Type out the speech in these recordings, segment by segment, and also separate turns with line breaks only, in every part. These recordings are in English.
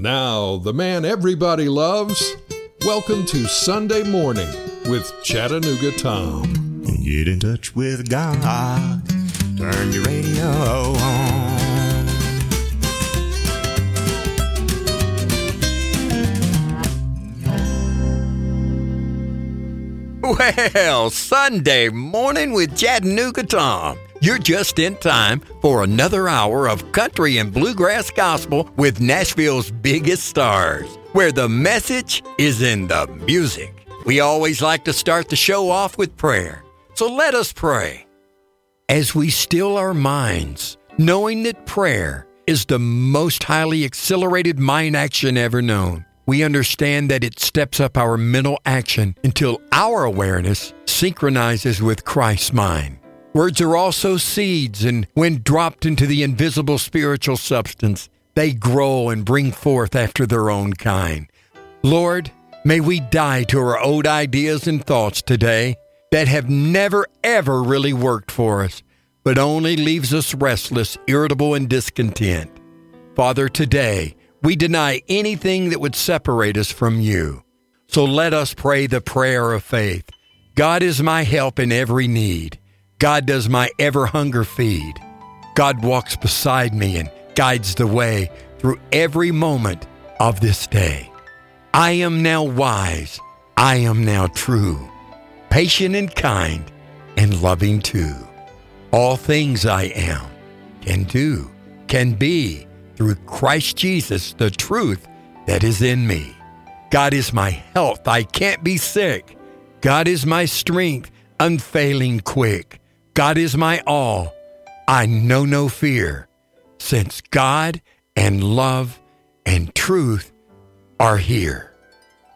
Now, the man everybody loves, welcome to Sunday Morning with Chattanooga Tom.
Get in touch with God. Turn your radio on.
Well, Sunday morning with Chattanooga Tom. You're just in time for another hour of country and bluegrass gospel with Nashville's biggest stars, where the message is in the music. We always like to start the show off with prayer. So let us pray. As we still our minds, knowing that prayer is the most highly accelerated mind action ever known, we understand that it steps up our mental action until our awareness synchronizes with Christ's mind. Words are also seeds, and when dropped into the invisible spiritual substance, they grow and bring forth after their own kind. Lord, may we die to our old ideas and thoughts today that have never ever really worked for us, but only leaves us restless, irritable, and discontent. Father, today, we deny anything that would separate us from you. So let us pray the prayer of faith. God is my help in every need. God does my ever hunger feed. God walks beside me and guides the way through every moment of this day. I am now wise. I am now true, patient and kind, and loving too. All things I am, can do, can be through Christ Jesus, the truth that is in me. God is my health, I can't be sick. God is my strength, unfailing quick. God is my all, I know no fear, since God and love and truth are here.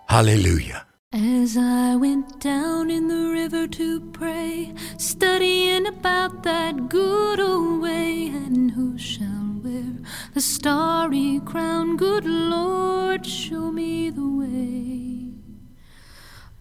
Hallelujah.
As I went down in the river to pray, studying about that good old way, and who shall wear the starry crown? Good Lord, show me the way.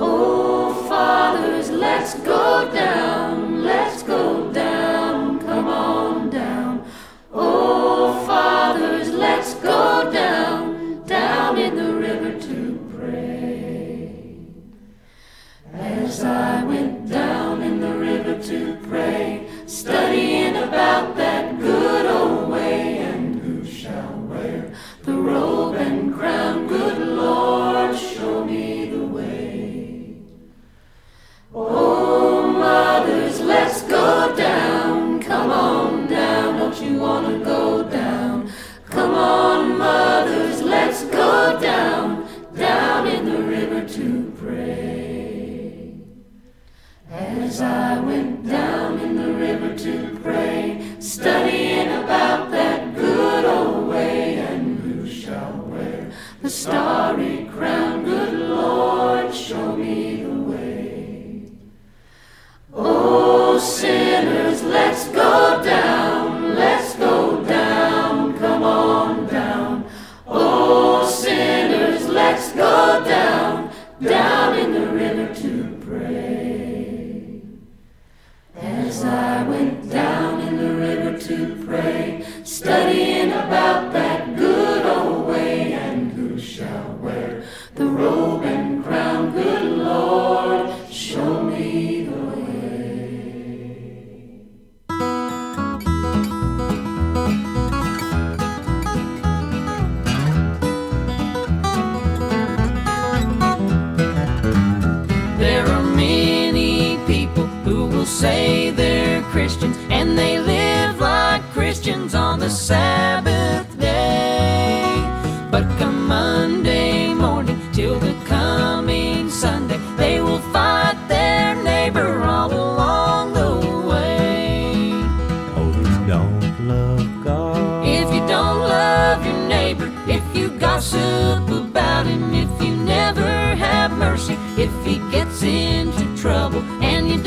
Oh, fathers, let's go down, let's go down, come on down. Oh, fathers, let's go down, down in the river to pray. As I went down in the river to pray, studying about that good old way, and who shall wear the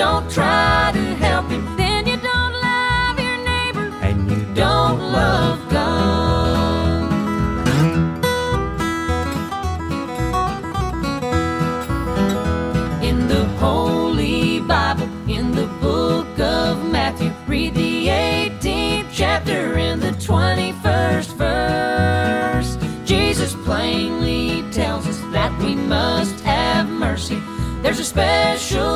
don't
try to help him, then you don't love your neighbor,
And you
don't love God. In the Holy Bible, in the book of Matthew, read the 18th chapter in the 21st verse. Jesus plainly tells us that we must have mercy. There's a special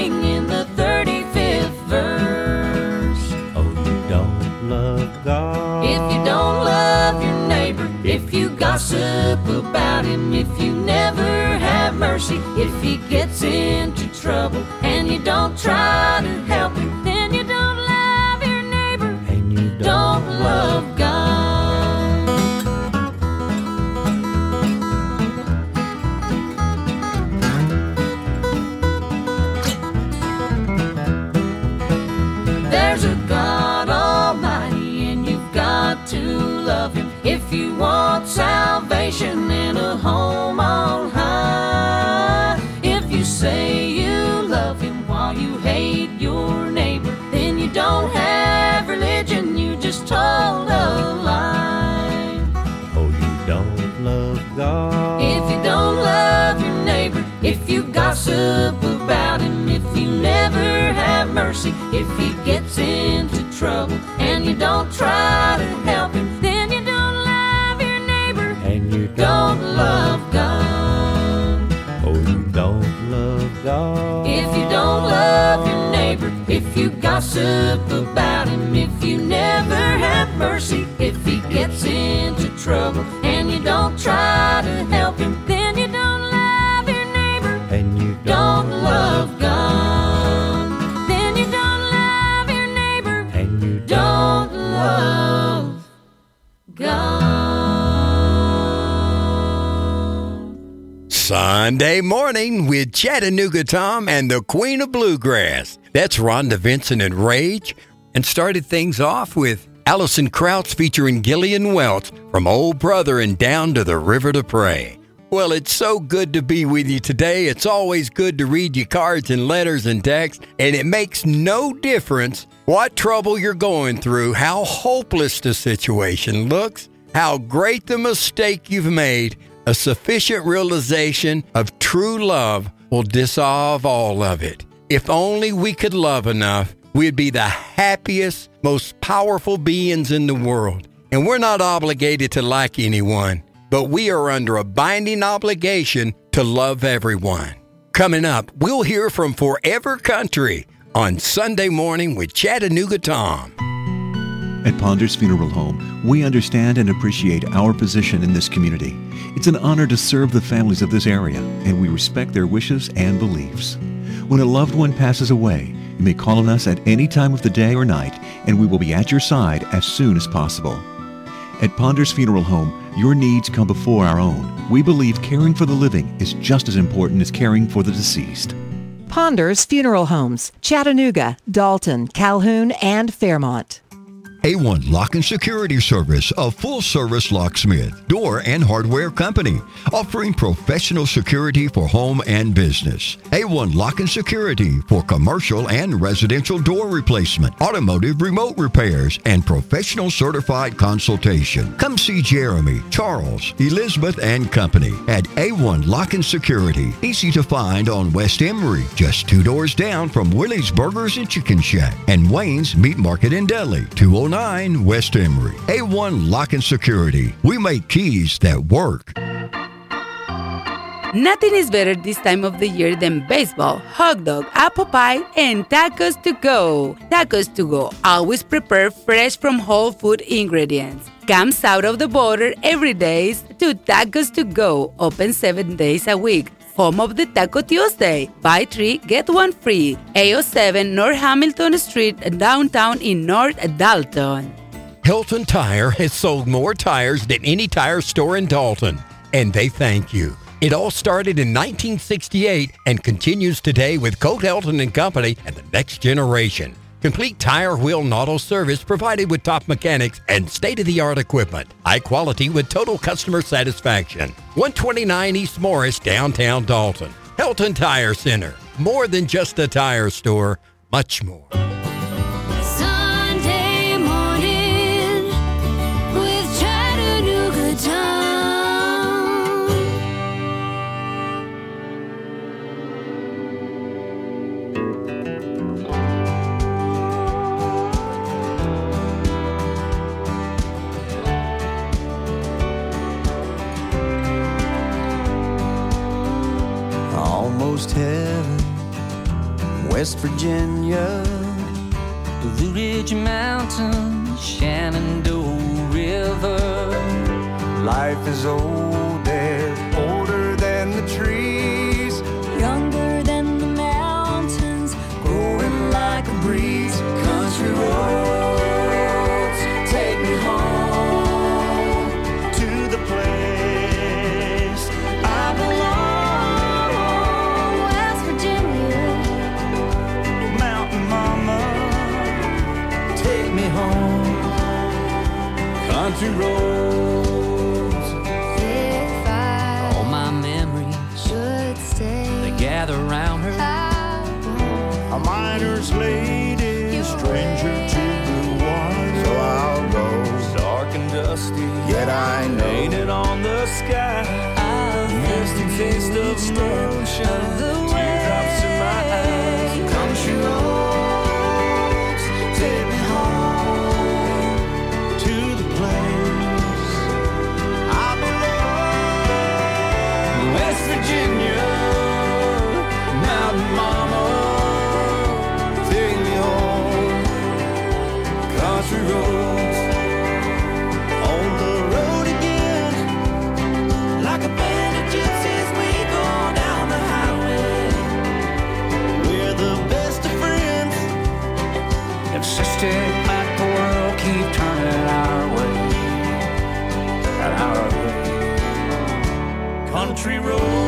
warning in the 35th verse.
Oh, you don't love God.
If you don't love your neighbor, if you gossip about him, if you never have mercy, if he gets into trouble and you don't try if he gets into trouble and you don't try to help him, then you don't love your neighbor,
And you
don't love God.
Oh, you don't love God.
If you don't love your neighbor, if you gossip about him, if you never have mercy, if he gets into trouble and you don't try to help him,
Sunday morning with Chattanooga Tom and the Queen of Bluegrass. That's Rhonda Vincent and Rage. And started things off with Alison Krauss featuring Gillian Welch from O Brother and Down to the River to Pray. Well, it's so good to be with you today. It's always good to read your cards and letters and texts, and it makes no difference what trouble you're going through, how hopeless the situation looks, how great the mistake you've made. A sufficient realization of true love will dissolve all of it. If only we could love enough, we'd be the happiest, most powerful beings in the world. And we're not obligated to like anyone, but we are under a binding obligation to love everyone. Coming up, we'll hear from Forever Country on Sunday morning with Chattanooga Tom.
At Ponders Funeral Home, we understand and appreciate our position in this community. It's an honor to serve the families of this area, and we respect their wishes and beliefs. When a loved one passes away, you may call on us at any time of the day or night, and we will be at your side as soon as possible. At Ponders Funeral Home, your needs come before our own. We believe caring for the living is just as important as caring for the deceased.
Ponders Funeral Homes, Chattanooga, Dalton, Calhoun, and Fairmount.
A1 Lock and Security Service, a full service locksmith, door and hardware company, offering professional security for home and business. A1 Lock and Security for commercial and residential door replacement, automotive remote repairs, and professional certified consultation. Come see Jeremy, Charles, Elizabeth, and company at A1 Lock and Security. Easy to find on West Emery, just two doors down from Willie's Burgers and Chicken Shack, and Wayne's Meat Market in Delhi, 209 Oh West Emery. A1 Lock and Security. We make keys that work.
Nothing is better this time of the year than baseball, hot dog, apple pie, and tacos to go. Tacos to go, always prepared fresh from whole food ingredients. Comes out of the border every day to Tacos to Go, open seven days a week. Home of the Taco Tuesday. Buy three, get one free. AO7 North Hamilton Street, downtown in North Dalton.
Helton Tire has sold more tires than any tire store in Dalton, and they thank you. It all started in 1968 and continues today with Coat Helton and Company and the next generation. Complete tire, wheel, and auto service provided with top mechanics and state-of-the-art equipment. High quality with total customer satisfaction. 129 East Morris, downtown Dalton. Helton Tire Center. More than just a tire store, much more.
Almost heaven, West Virginia,
Blue Ridge Mountains, Shenandoah River.
life is older, Country roads,
if I
All my memories,
should stay,
they gather round her.
I
a miner's lady, stranger to blue water. So I'll go, dark and dusty, yet I know. Painted on the sky, misty taste of motion, Country road,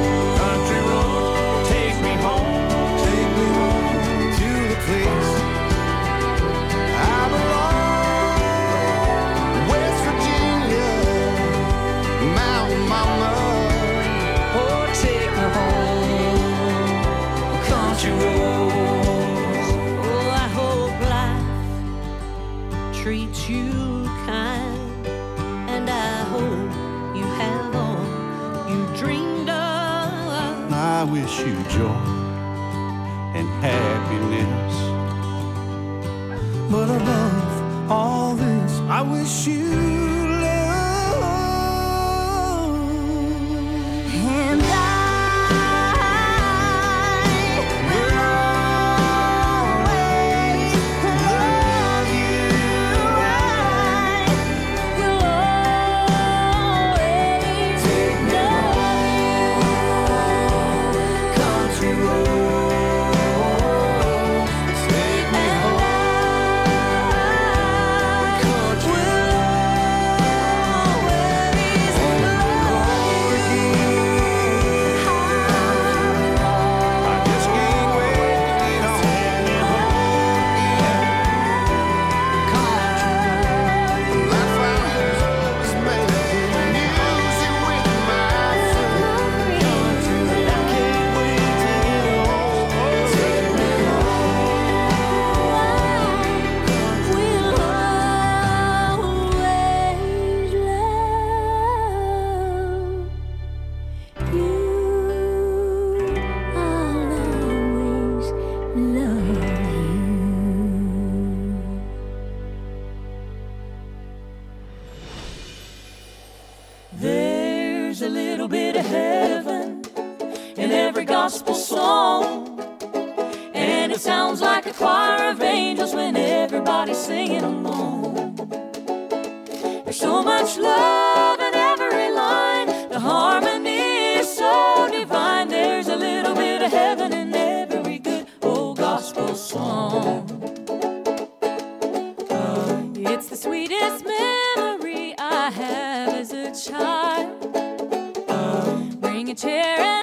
Wish you joy and happiness. But above all this, I wish you
chair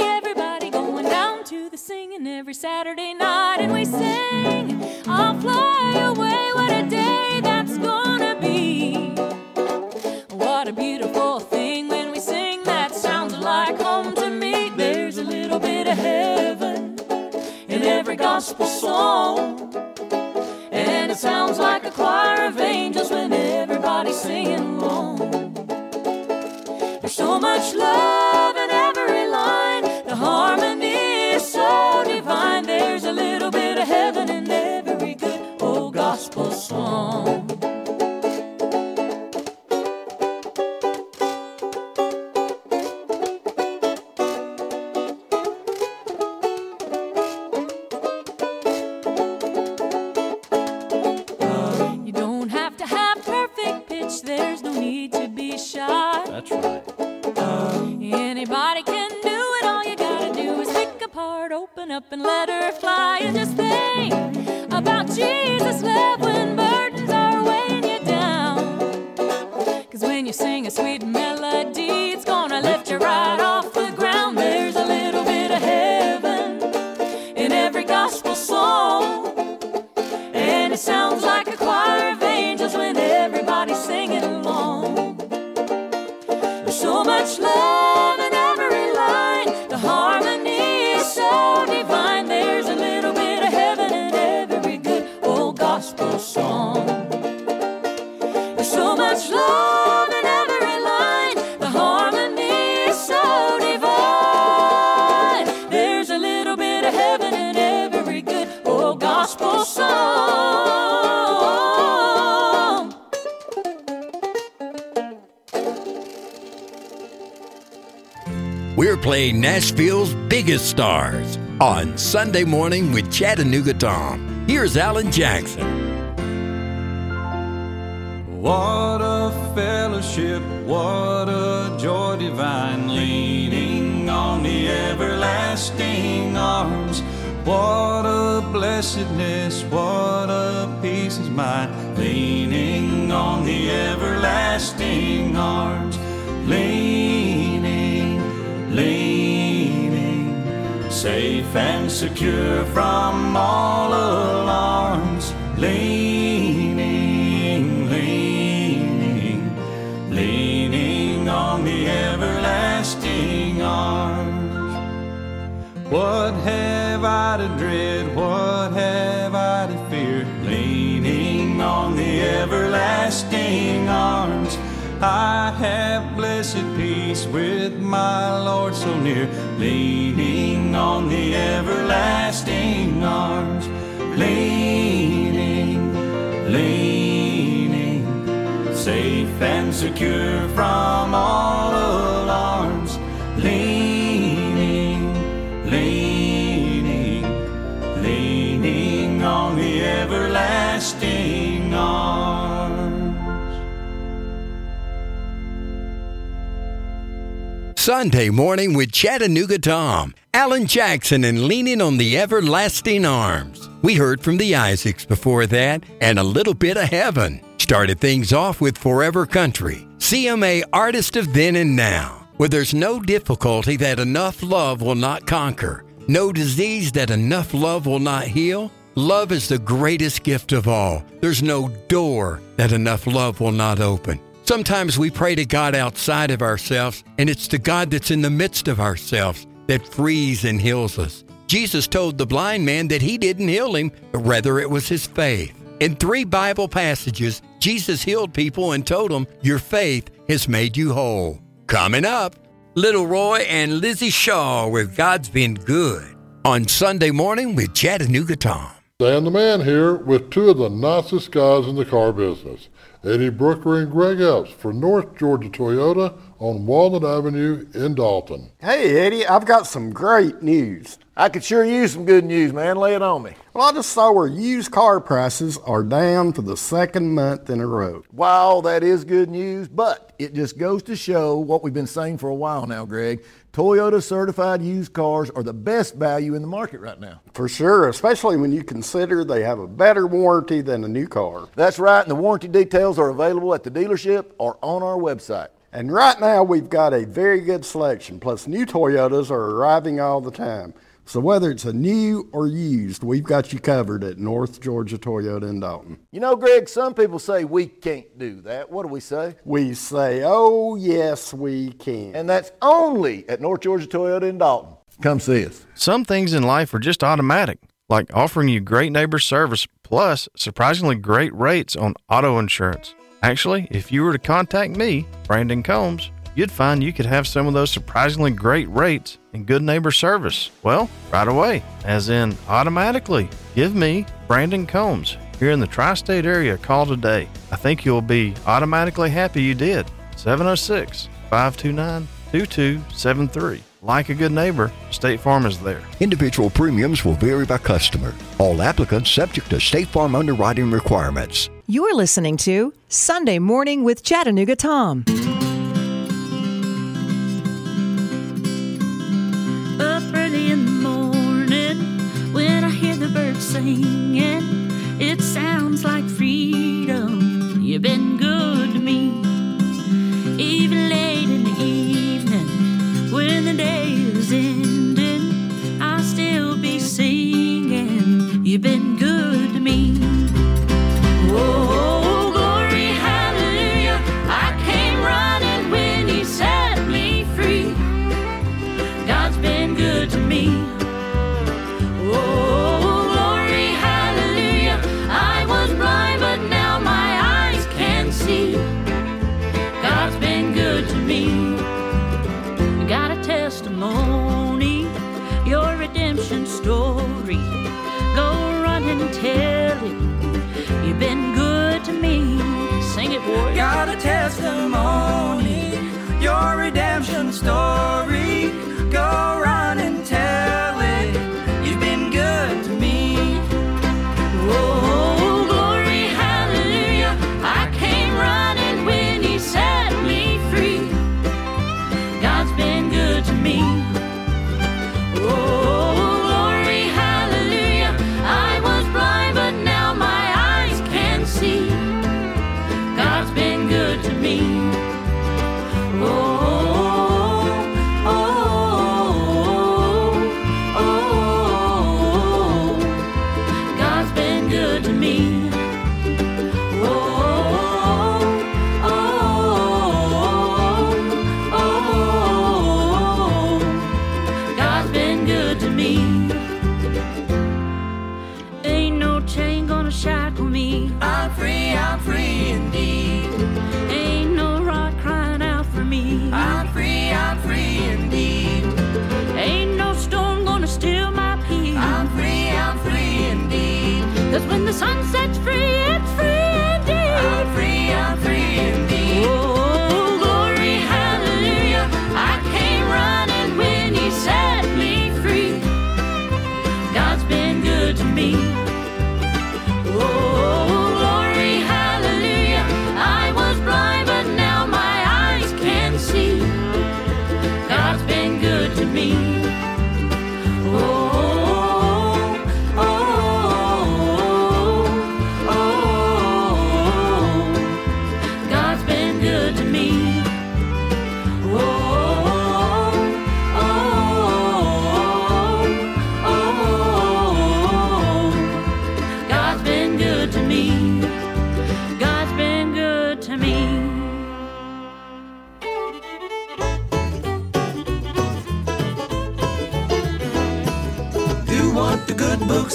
everybody going down to the singing every Saturday night, and we sing. I'll fly away, what a day that's gonna be. What a beautiful thing when we sing that sounds like home to me. There's a little bit of heaven in every gospel song. And it sounds like a choir of angels when everybody's singing
We're Nashville's biggest stars on Sunday morning with Chattanooga Tom. Here's Alan Jackson.
What a fellowship, what a joy divine, leaning on the everlasting arms. What a blessedness, what a peace is mine, leaning on the everlasting arms. Leaning, safe and secure from all alarms. Leaning, leaning, leaning on the everlasting arms. What have I to dread? What have I to fear? Leaning on the everlasting arms. I have blessed peace with my Lord so near. Leaning on the everlasting arms. Leaning, leaning, safe and secure from all alarms.
Sunday morning with Chattanooga Tom, Alan Jackson, and leaning on the everlasting arms. We heard from the Isaacs before that, and a little bit of heaven. Started things off with Forever Country, CMA Artist of Then and Now, where there's no difficulty that enough love will not conquer, no disease that enough love will not heal. Love is the greatest gift of all. There's no door that enough love will not open. Sometimes we pray to God outside of ourselves, and it's the God that's in the midst of ourselves that frees and heals us. Jesus told the blind man that he didn't heal him, but rather it was his faith. In three Bible passages, Jesus healed people and told them, Your faith has made you whole. Coming up, Little Roy and Lizzie Shaw with God's Been Good on Sunday morning with Chattanooga Tom.
Dan the Man here with two of the nicest guys in the car business, Eddie Brooker and Greg Epps for North Georgia Toyota on Walnut Avenue in Dalton.
Hey, Eddie, I've got some great news.
I could sure use some good news, man. Lay it on me.
Well, I just saw where used car prices are down for the second month in a row.
Wow, that is good news, but it just goes to show what we've been saying for a while now, Greg. Toyota certified used cars are the best value in the market right now.
For sure, especially when you consider they have a better warranty than a new car.
That's right, and the warranty details are available at the dealership or on our website.
And right now, we've got a very good selection, plus new Toyotas are arriving all the time. So whether it's a new or used, we've got you covered at North Georgia Toyota in Dalton.
You know, Greg, some people say we can't do that. What do we say?
We say, oh, yes, we can.
And that's only at North Georgia Toyota in Dalton. Come see us.
Some things in life are just automatic, like offering you great neighbor service plus surprisingly great rates on auto insurance. Actually, if you were to contact me, Brandon Combs, you'd find you could have some of those surprisingly great rates and good neighbor service. Well, right away, as in automatically. Give me, Brandon Combs, here in the tri state area, a call today. I think you'll be automatically happy you did. 706 529 2273. Like a good neighbor, State Farm is there.
Individual premiums will vary by customer. All applicants subject to State Farm underwriting requirements.
You're listening to Sunday Morning with Chattanooga Tom.
Singing. It sounds like freedom. You've been good to me. Story.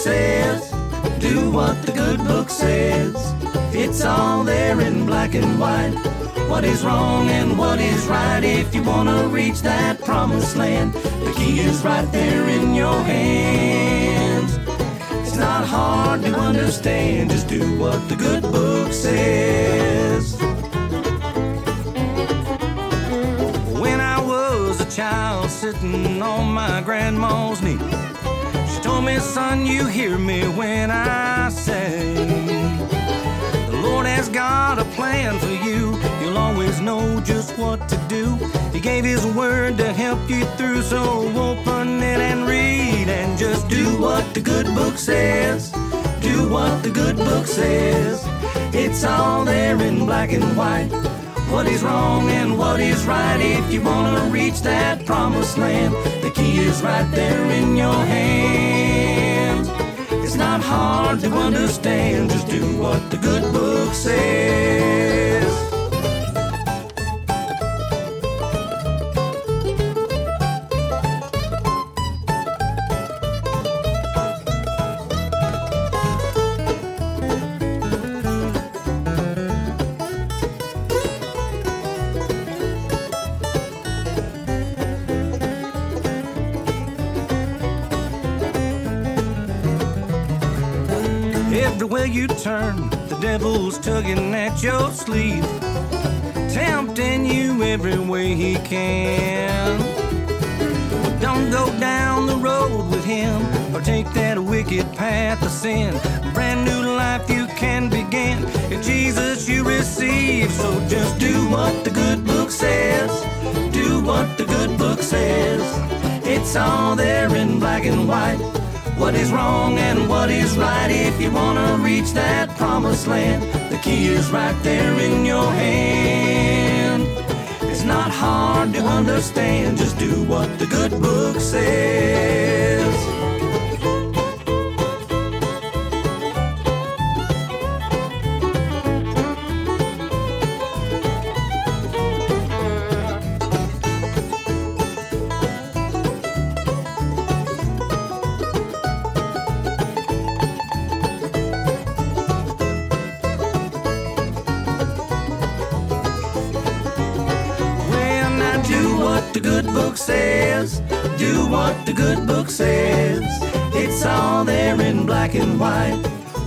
Says. Do what the good book says. It's all there in black and white. What is wrong and what is right if you want to reach that promised land? The key is right there in your hands. It's not hard to understand. Just do what the good book says.
When I was a child sitting on my grandma's knee. Told me, son, you hear me when I say, The Lord has got a plan for you. You'll always know just what to do. He gave His word to help you through, so open it and read and just do what the good book says. Do what the good book says. It's all there in black and white. What is wrong and what is right if you want to reach that promised land. The key is right there in your hands. It's not hard to understand, just do what the good book says. Turn, the devil's tugging at your sleeve, tempting you every way he can. But don't go down the road with him or take that wicked path of sin. A brand new life you can begin if Jesus you receive. So just do what the good book says. Do what the good book says. It's all there in black and white. What is wrong and what is right if you want to reach that promised land? The key is right there in your hand. It's not hard to understand, just do what the good book says. Do what the good book says. It's all there in black and white.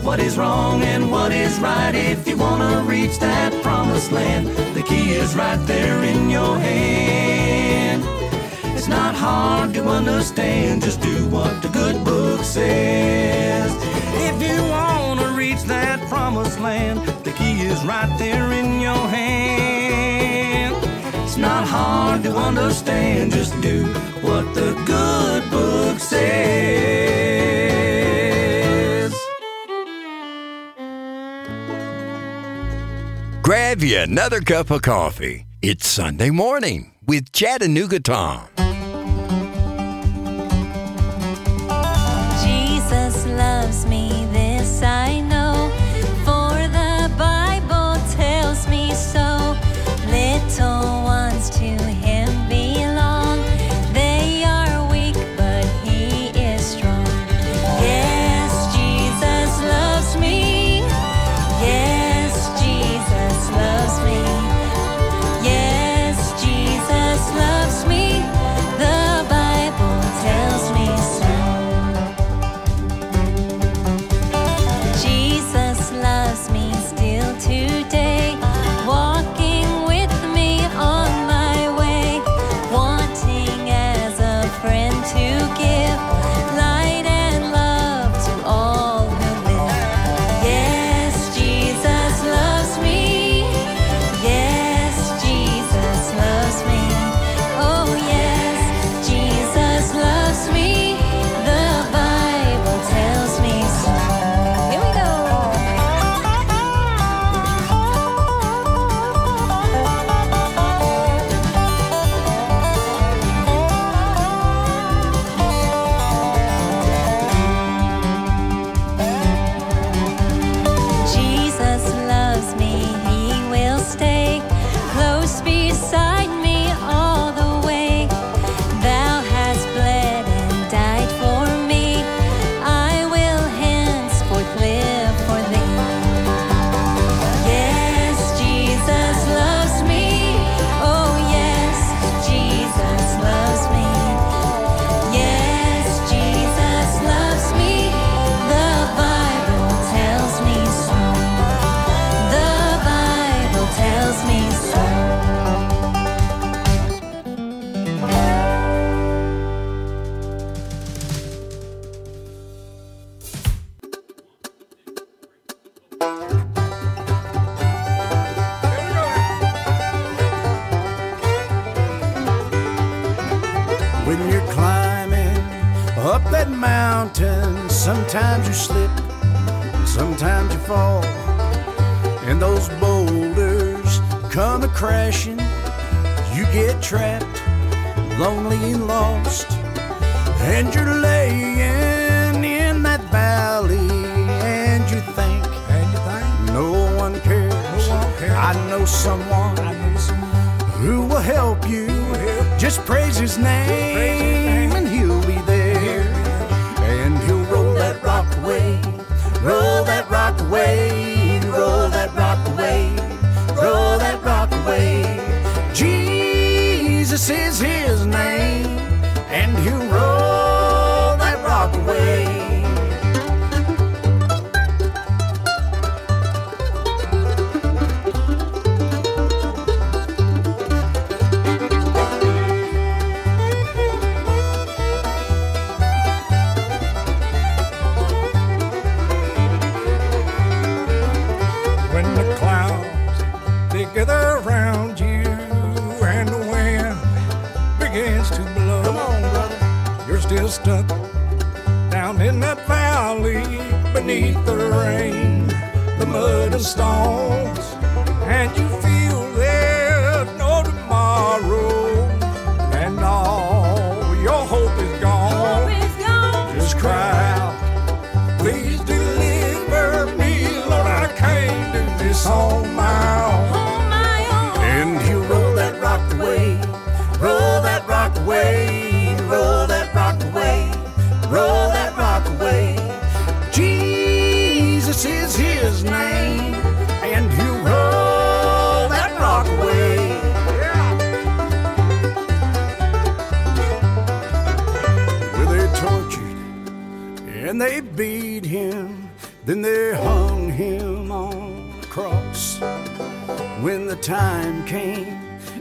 What is wrong and what is right if you want to reach that promised land? The key is right there in your hand. It's not hard to understand, just do what the good book says. If you want to reach that promised land, the key is right there in your hand. It's not hard to understand, just do says.
Grab you another cup of coffee. It's Sunday morning with Chattanooga Tom.
when you're climbing up that
mountain. Sometimes you slip, sometimes you fall, and those boulders come a crashing. You get trapped, lonely and lost, and you're laying in that valley, and you think, and you think no one cares. No one cares. I know someone, I know someone who will help you. Just praise his name, he'll be there. Jesus is his name, and he'll roll that rock away. Well, they tortured and they beat him. Then they hung him on a cross. When the time came,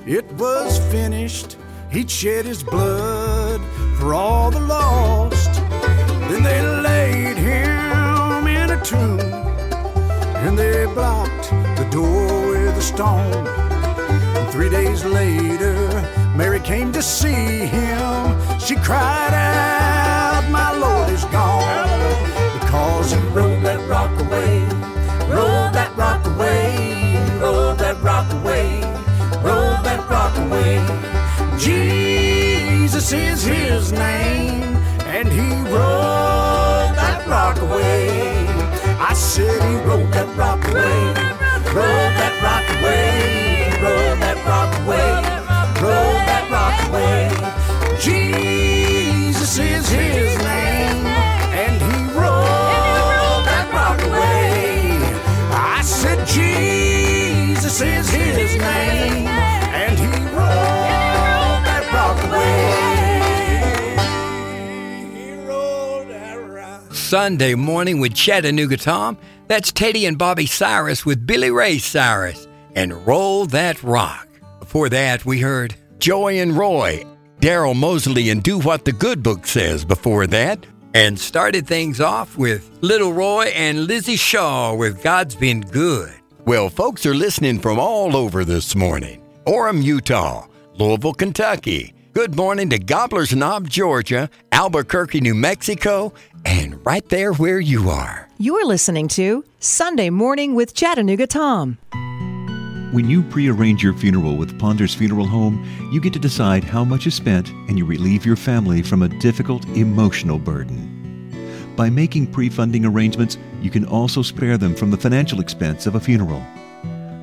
it was finished. He'd shed his blood for all the lost. Then they laid him in a tomb, and they blocked the door with a stone. And three days later, Mary came to see him. She cried out, My Lord is gone. Because he rolled that rock away, rolled that rock away, rolled that rock away, rolled that rock away. Jesus is his name, and he rolled that rock away. He rolled that rock away, rolled that rock away, rolled that rock away, rolled that rock away. Jesus is his name, and he rolled that rock away. I said Jesus is his name,
Sunday morning with Chattanooga Tom. That's Teddy and Bobby Cyrus with Billy Ray Cyrus and Roll That Rock. Before that, we heard Joy and Roy, Daryl Mosley and Do What the Good Book Says before that, and started things off with Little Roy and Lizzie Shaw with God's Been Good. Well, folks are listening from all over this morning Orem, Utah, Louisville, Kentucky. Good morning to Gobbler's Knob, Georgia, Albuquerque, New Mexico, and right there where you are.
You're listening to Sunday Morning with Chattanooga Tom.
When you prearrange your funeral with Ponder's Funeral Home, you get to decide how much is spent and you relieve your family from a difficult emotional burden. By making pre funding arrangements, you can also spare them from the financial expense of a funeral.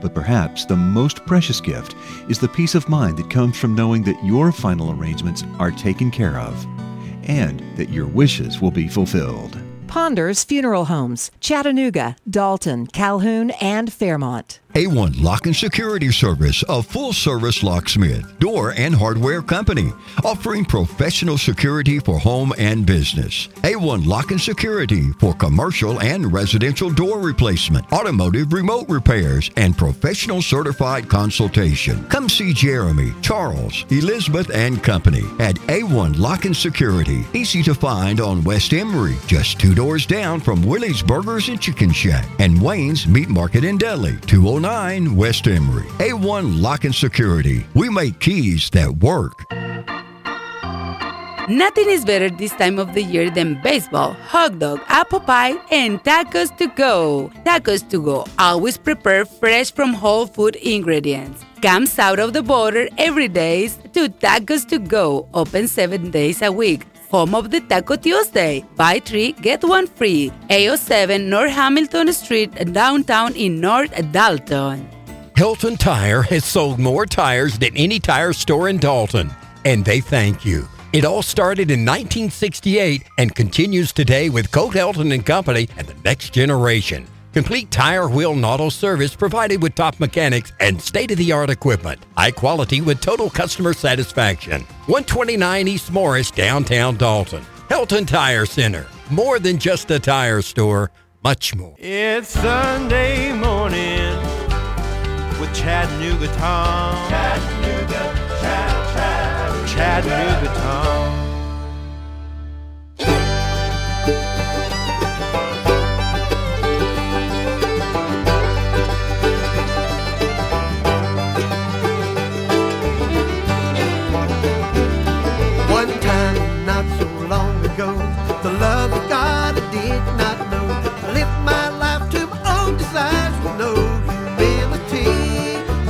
But perhaps the most precious gift is the peace of mind that comes from knowing that your final arrangements are taken care of and that your wishes will be fulfilled.
Ponders Funeral Homes, Chattanooga, Dalton, Calhoun, and Fairmount.
A1 Lock and Security Service, a full service locksmith, door and hardware company, offering professional security for home and business. A1 Lock and Security for commercial and residential door replacement, automotive remote repairs, and professional certified consultation. Come see Jeremy, Charles, Elizabeth, and company at A1 Lock and Security. Easy to find on West Emery, just two doors down from Willie's Burgers and Chicken Shack, and Wayne's Meat Market in Delhi, 209 West Emery. A1 Lock and Security. We make keys that work.
Nothing is better this time of the year than baseball, hot dog, apple pie, and tacos to go. Tacos to go, always prepared fresh from whole food ingredients. Comes out of the border every day to Tacos to Go, open seven days a week. Home of the Taco Tuesday. Buy three, get one free. AO7 North Hamilton Street, downtown in North Dalton.
Helton Tire has sold more tires than any tire store in Dalton, and they thank you. It all started in 1968 and continues today with Coat Helton and Company and the next generation. Complete tire, wheel, and auto service provided with top mechanics and state-of-the-art equipment. High quality with total customer satisfaction. 129 East Morris, downtown Dalton. Helton Tire Center. More than just a tire store, much more.
It's Sunday morning with Chattanooga Tom. Chattanooga, Chat, Chat, Chattanooga Tom.
The love of God I did not know. I lived my life to my own desires with no humility.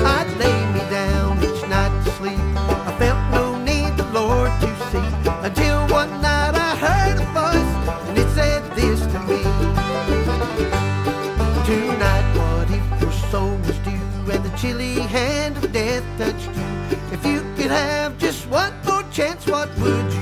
I'd lay me down each night to sleep. I felt no need the Lord to see until one night I heard a voice and it said this to me. Tonight, what if your soul was due and the chilly hand of death touched you? If you could have just one more chance, what would you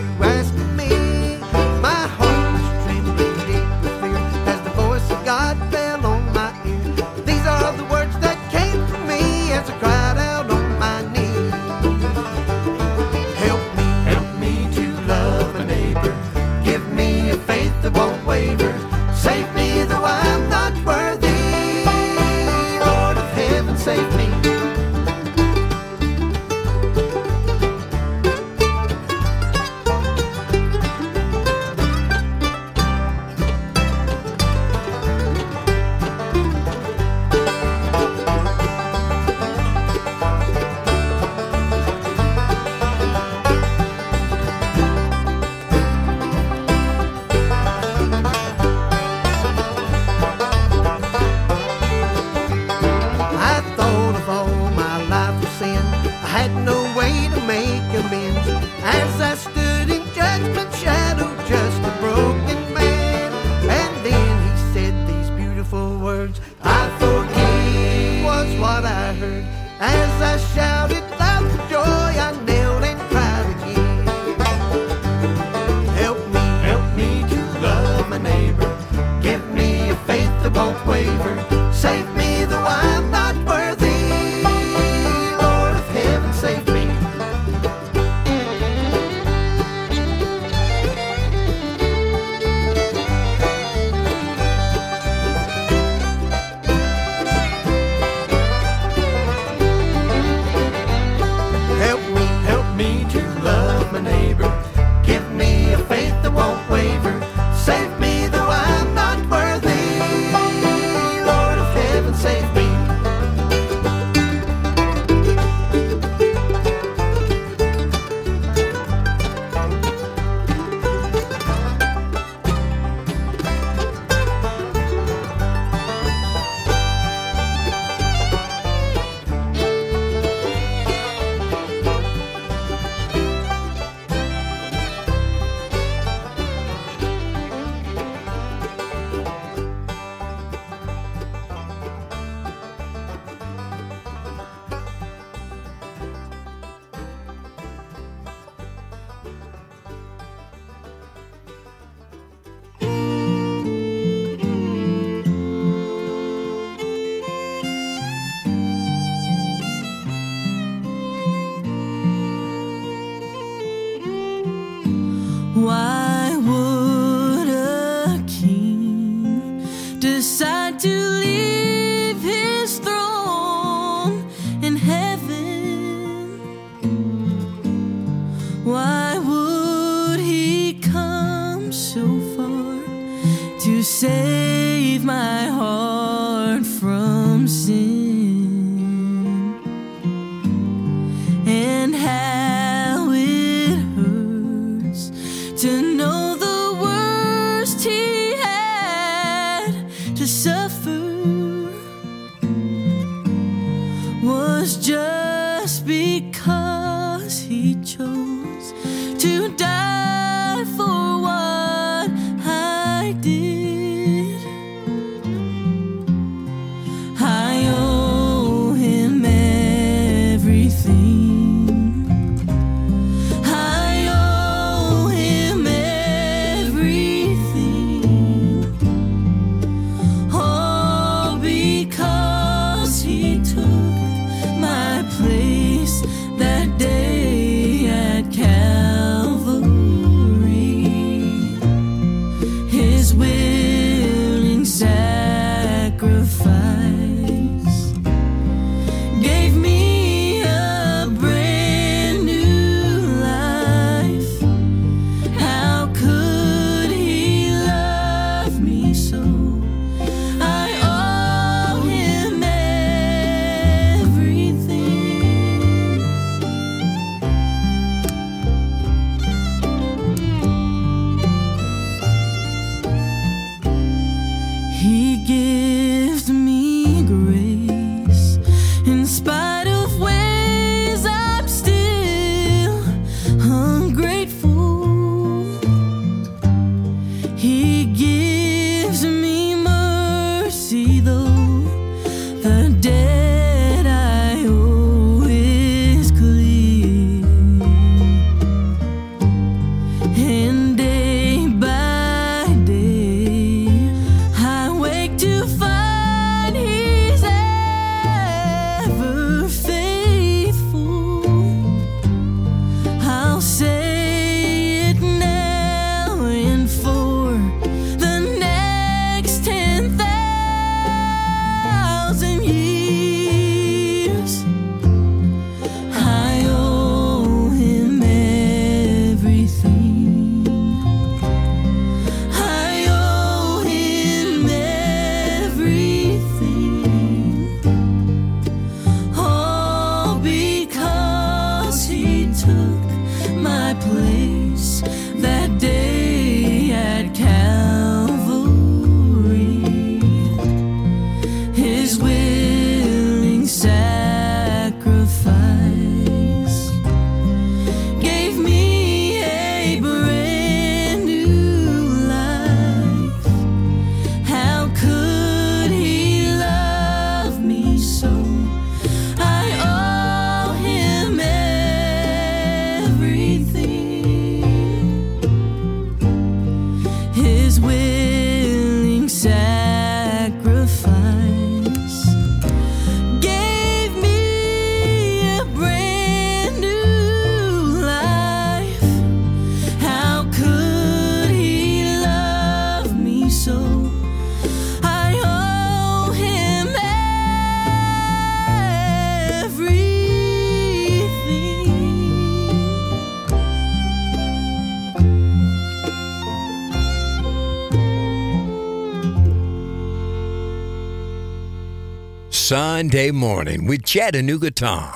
Sunday morning with Chattanooga Tom.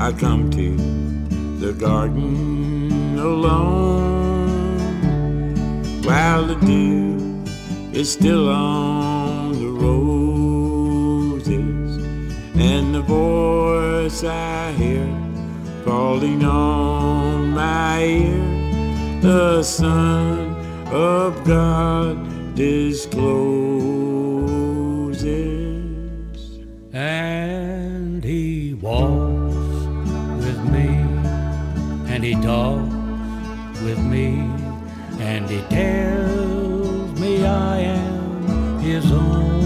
I come to the garden alone while the dew is still on the roses and the voice I hear falling on my ear the Son of God discloses.
And he walks with me, and he talks with me, and he tells me I am his own.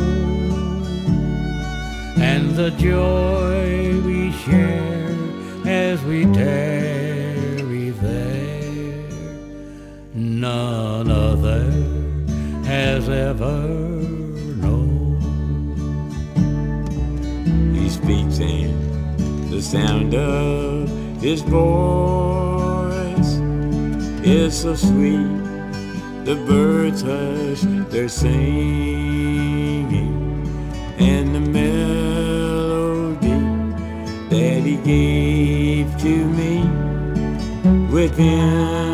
And the joy we share as we tarry none other has ever known.
He speaks and the sound of his voice is so sweet. The birds hush their singing, and the melody that he gave to me within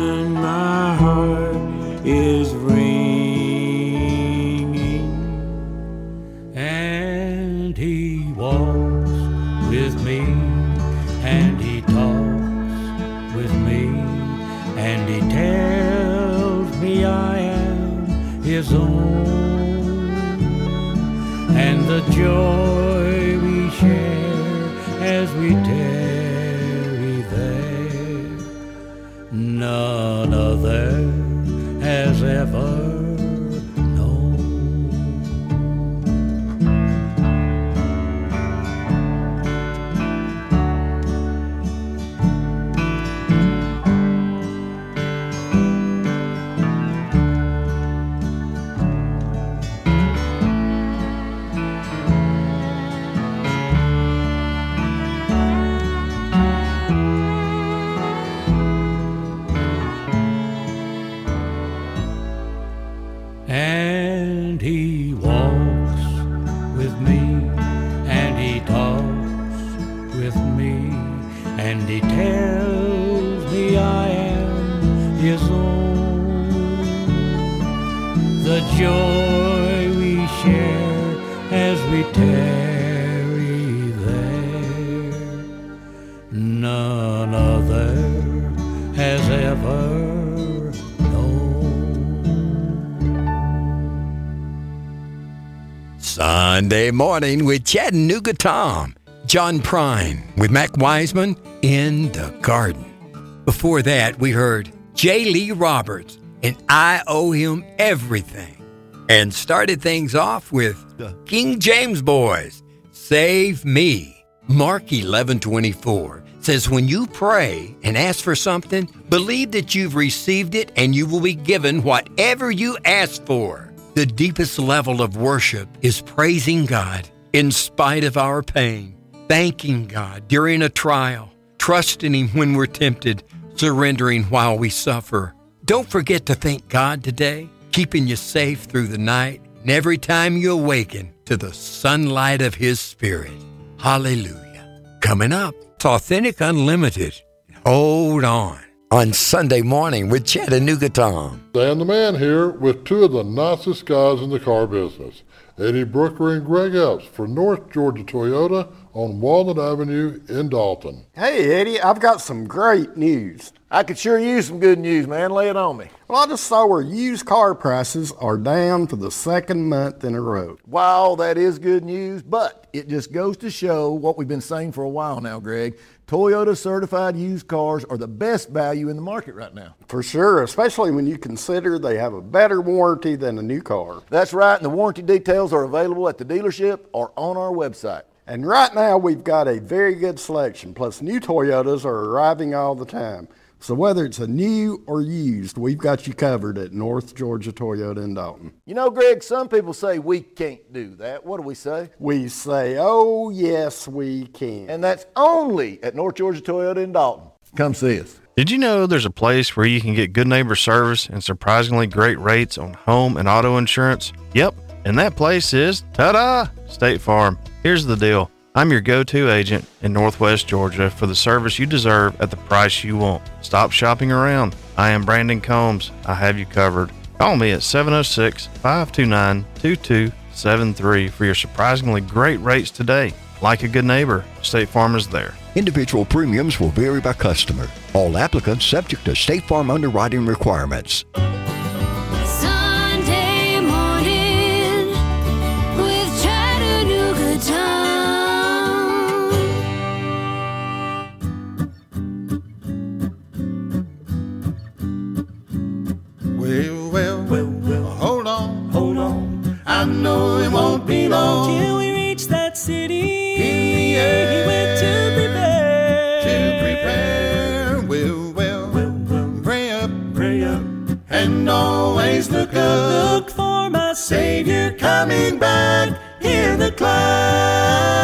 morning with Chattanooga Tom, John Prine with Mac Wiseman in the garden. Before that, we heard J. Lee Roberts and I Owe Him Everything. And started things off with the King James Boys, Save Me. Mark 11 24 says, When you pray and ask for something, believe that you've received it and you will be given whatever you ask for. The deepest level of worship is praising God in spite of our pain, thanking God during a trial, trusting Him when we're tempted, surrendering while we suffer. Don't forget to thank God today, keeping you safe through the night and every time you awaken to the sunlight of His Spirit. Hallelujah. Coming up, it's Authentic Unlimited. Hold on. On Sunday morning with Chattanooga Tom.
Dan the Man here with two of the nicest guys in the car business, Eddie Brooker and Greg Epps for North Georgia Toyota on Walnut Avenue in Dalton.
Hey, Eddie, I've got some great news.
I could sure use some good news, man. Lay it on me.
Well, I just saw where used car prices are down for the second month in a row.
Wow, that is good news, but it just goes to show what we've been saying for a while now, Greg. Toyota certified used cars are the best value in the market right now.
For sure, especially when you consider they have a better warranty than a new car.
That's right, and the warranty details are available at the dealership or on our website.
And right now, we've got a very good selection, plus new Toyotas are arriving all the time. So whether it's a new or used, we've got you covered at North Georgia Toyota in Dalton.
You know, Greg, some people say we can't do that. What do we say?
We say, oh, yes, we can.
And that's only at North Georgia Toyota in Dalton. Come see us.
Did you know there's a place where you can get good neighbor service and surprisingly great rates on home and auto insurance? Yep, and that place is ta da! State Farm. Here's the deal I'm your go to agent in Northwest Georgia for the service you deserve at the price you want. Stop shopping around. I am Brandon Combs. I have you covered. Call me at 706 529 2273 for your surprisingly great rates today. Like a good neighbor, State Farm is there.
Individual premiums will vary by customer. All applicants subject to State Farm underwriting requirements.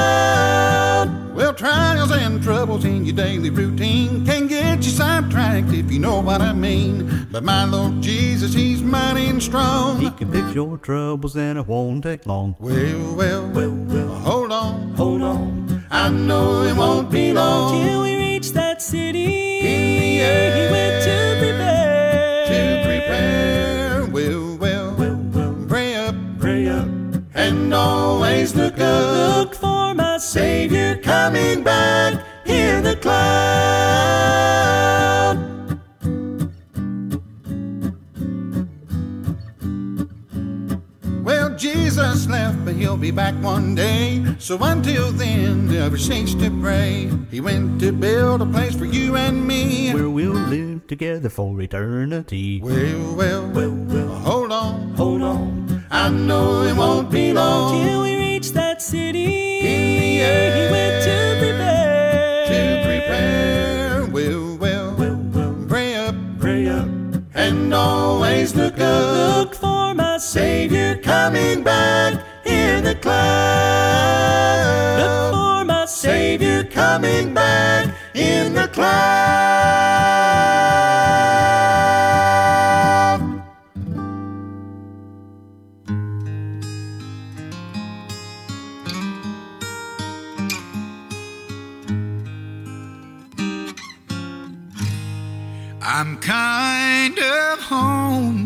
Cloud. Well, trials and troubles in your daily routine can get you sidetracked if you know what I mean. But my Lord Jesus, He's mighty and strong.
He can fix your troubles and it won't take long.
Well, well, well, well, hold on, hold on. I know it won't be long
Till we reach that city.
in the air.
Always look up.
Look for my
Savior coming back. Hear the cloud. Well, Jesus left, but he'll be back one day. So until then, never cease to pray. He went to build a place for you and me.
Where we'll live together for eternity.
Well, well, well, well, hold on, hold on. I know it won't be long
till we reach that city.
In the air,
he went to prepare.
to prepare. Well, well, well, well, pray up,
Pray up.
and always look up.
Look for my
Savior coming back. Hear the cloud.
Look for my
Savior coming back in the cloud. I'm kind of homesick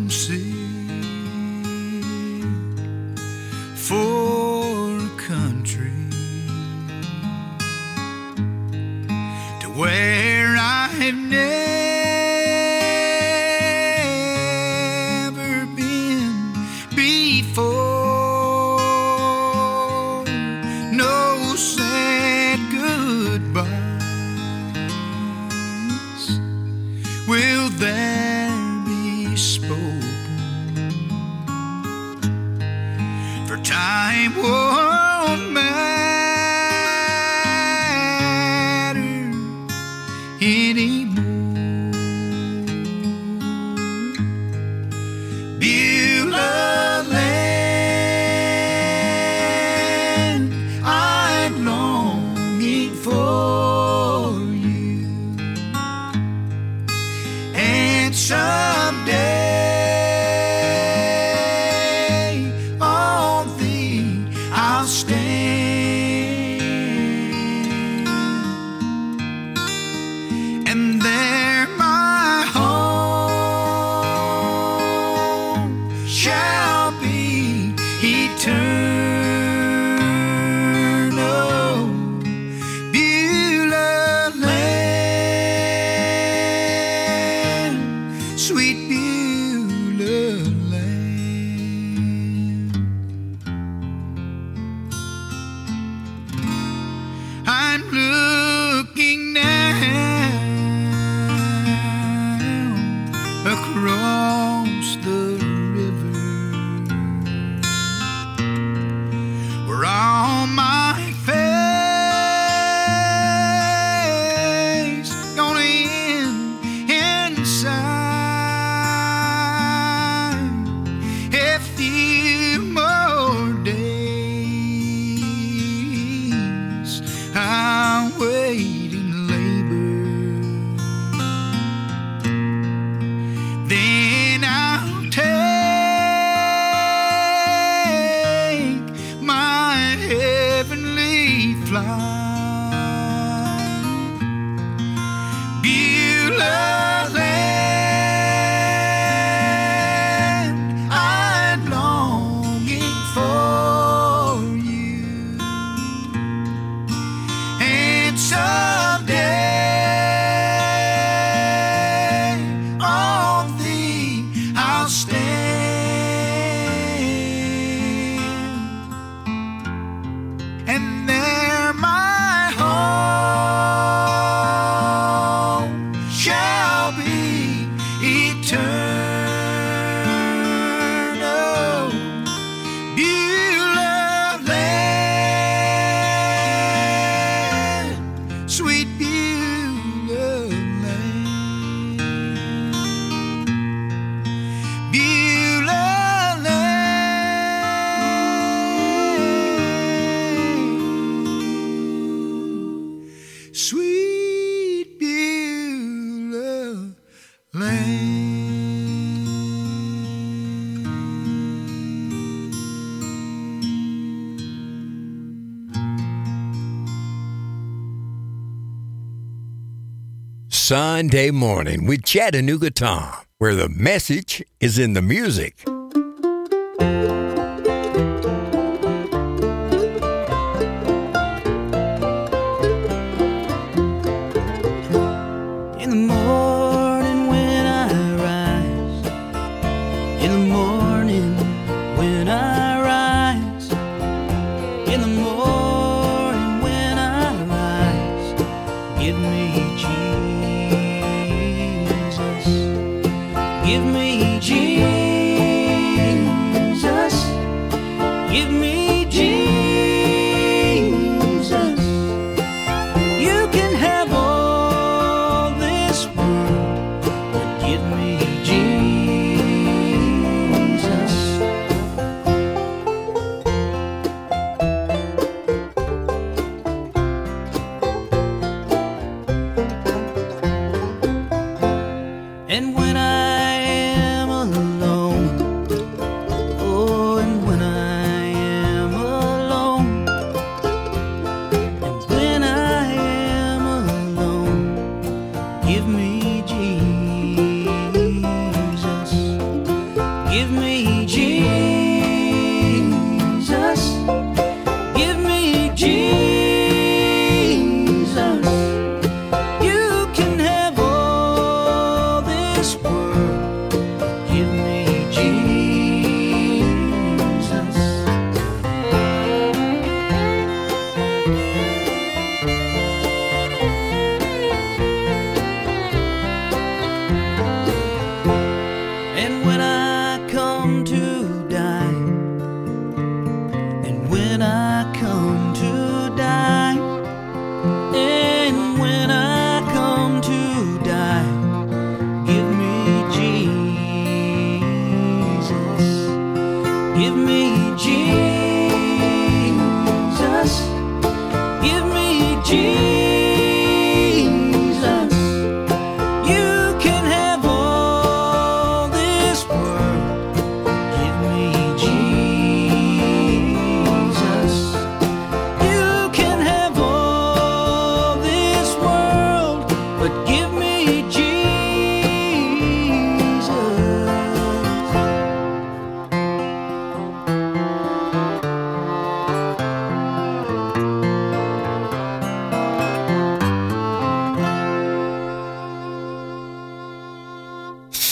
Sunday morning with Chattanooga Tom, where the message is in the music.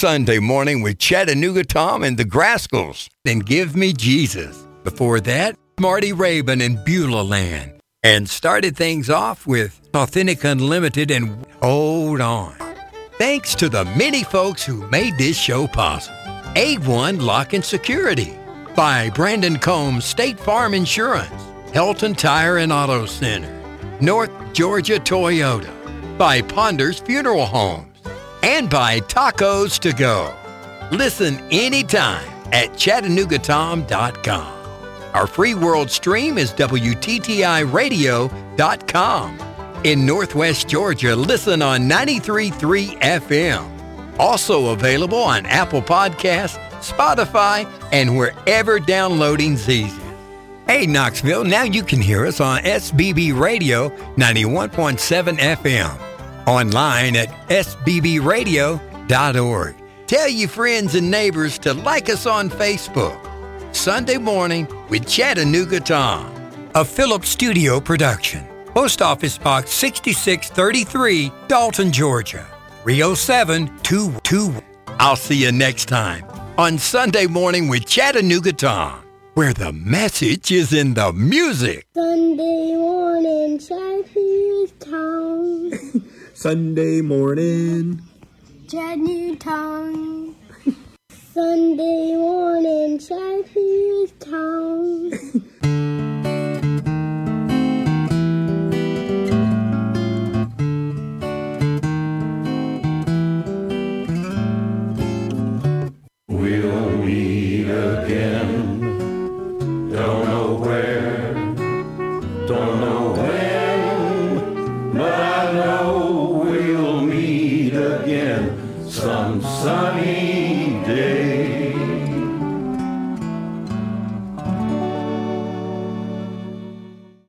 Sunday morning with Chattanooga Tom and the Grascals. Then Give Me Jesus. Before that, Marty Raybon and Beulah Land. And started things off with Authentic Unlimited and Hold On. Thanks to the many folks who made this show possible. A1 Lock and Security by Brandon Combs State Farm Insurance, Helton Tire and Auto Center, North Georgia Toyota, by Ponders Funeral Homes, and by Tacos to Go. Listen anytime at ChattanoogaTom.com. Our free world stream is WTTIRadio.com. In Northwest Georgia, listen on 93.3 FM. Also available on Apple Podcasts, Spotify, and wherever downloading's easiest. Hey, Knoxville, now you can hear us on SBB Radio 91.7 FM. Online at sbbradio.org. Tell your friends and neighbors to like us on Facebook. Sunday morning with Chattanooga Tom. A Phillips Studio production. Post Office Box 6633, Dalton, Georgia. 30722. I'll see you next time on Sunday morning with Chattanooga Tom, where the message is in the music.
Sunday morning, Chattanooga.
Sunday morning.
Chattanooga town. Sunday morning, Chattanooga town.
We'll sun.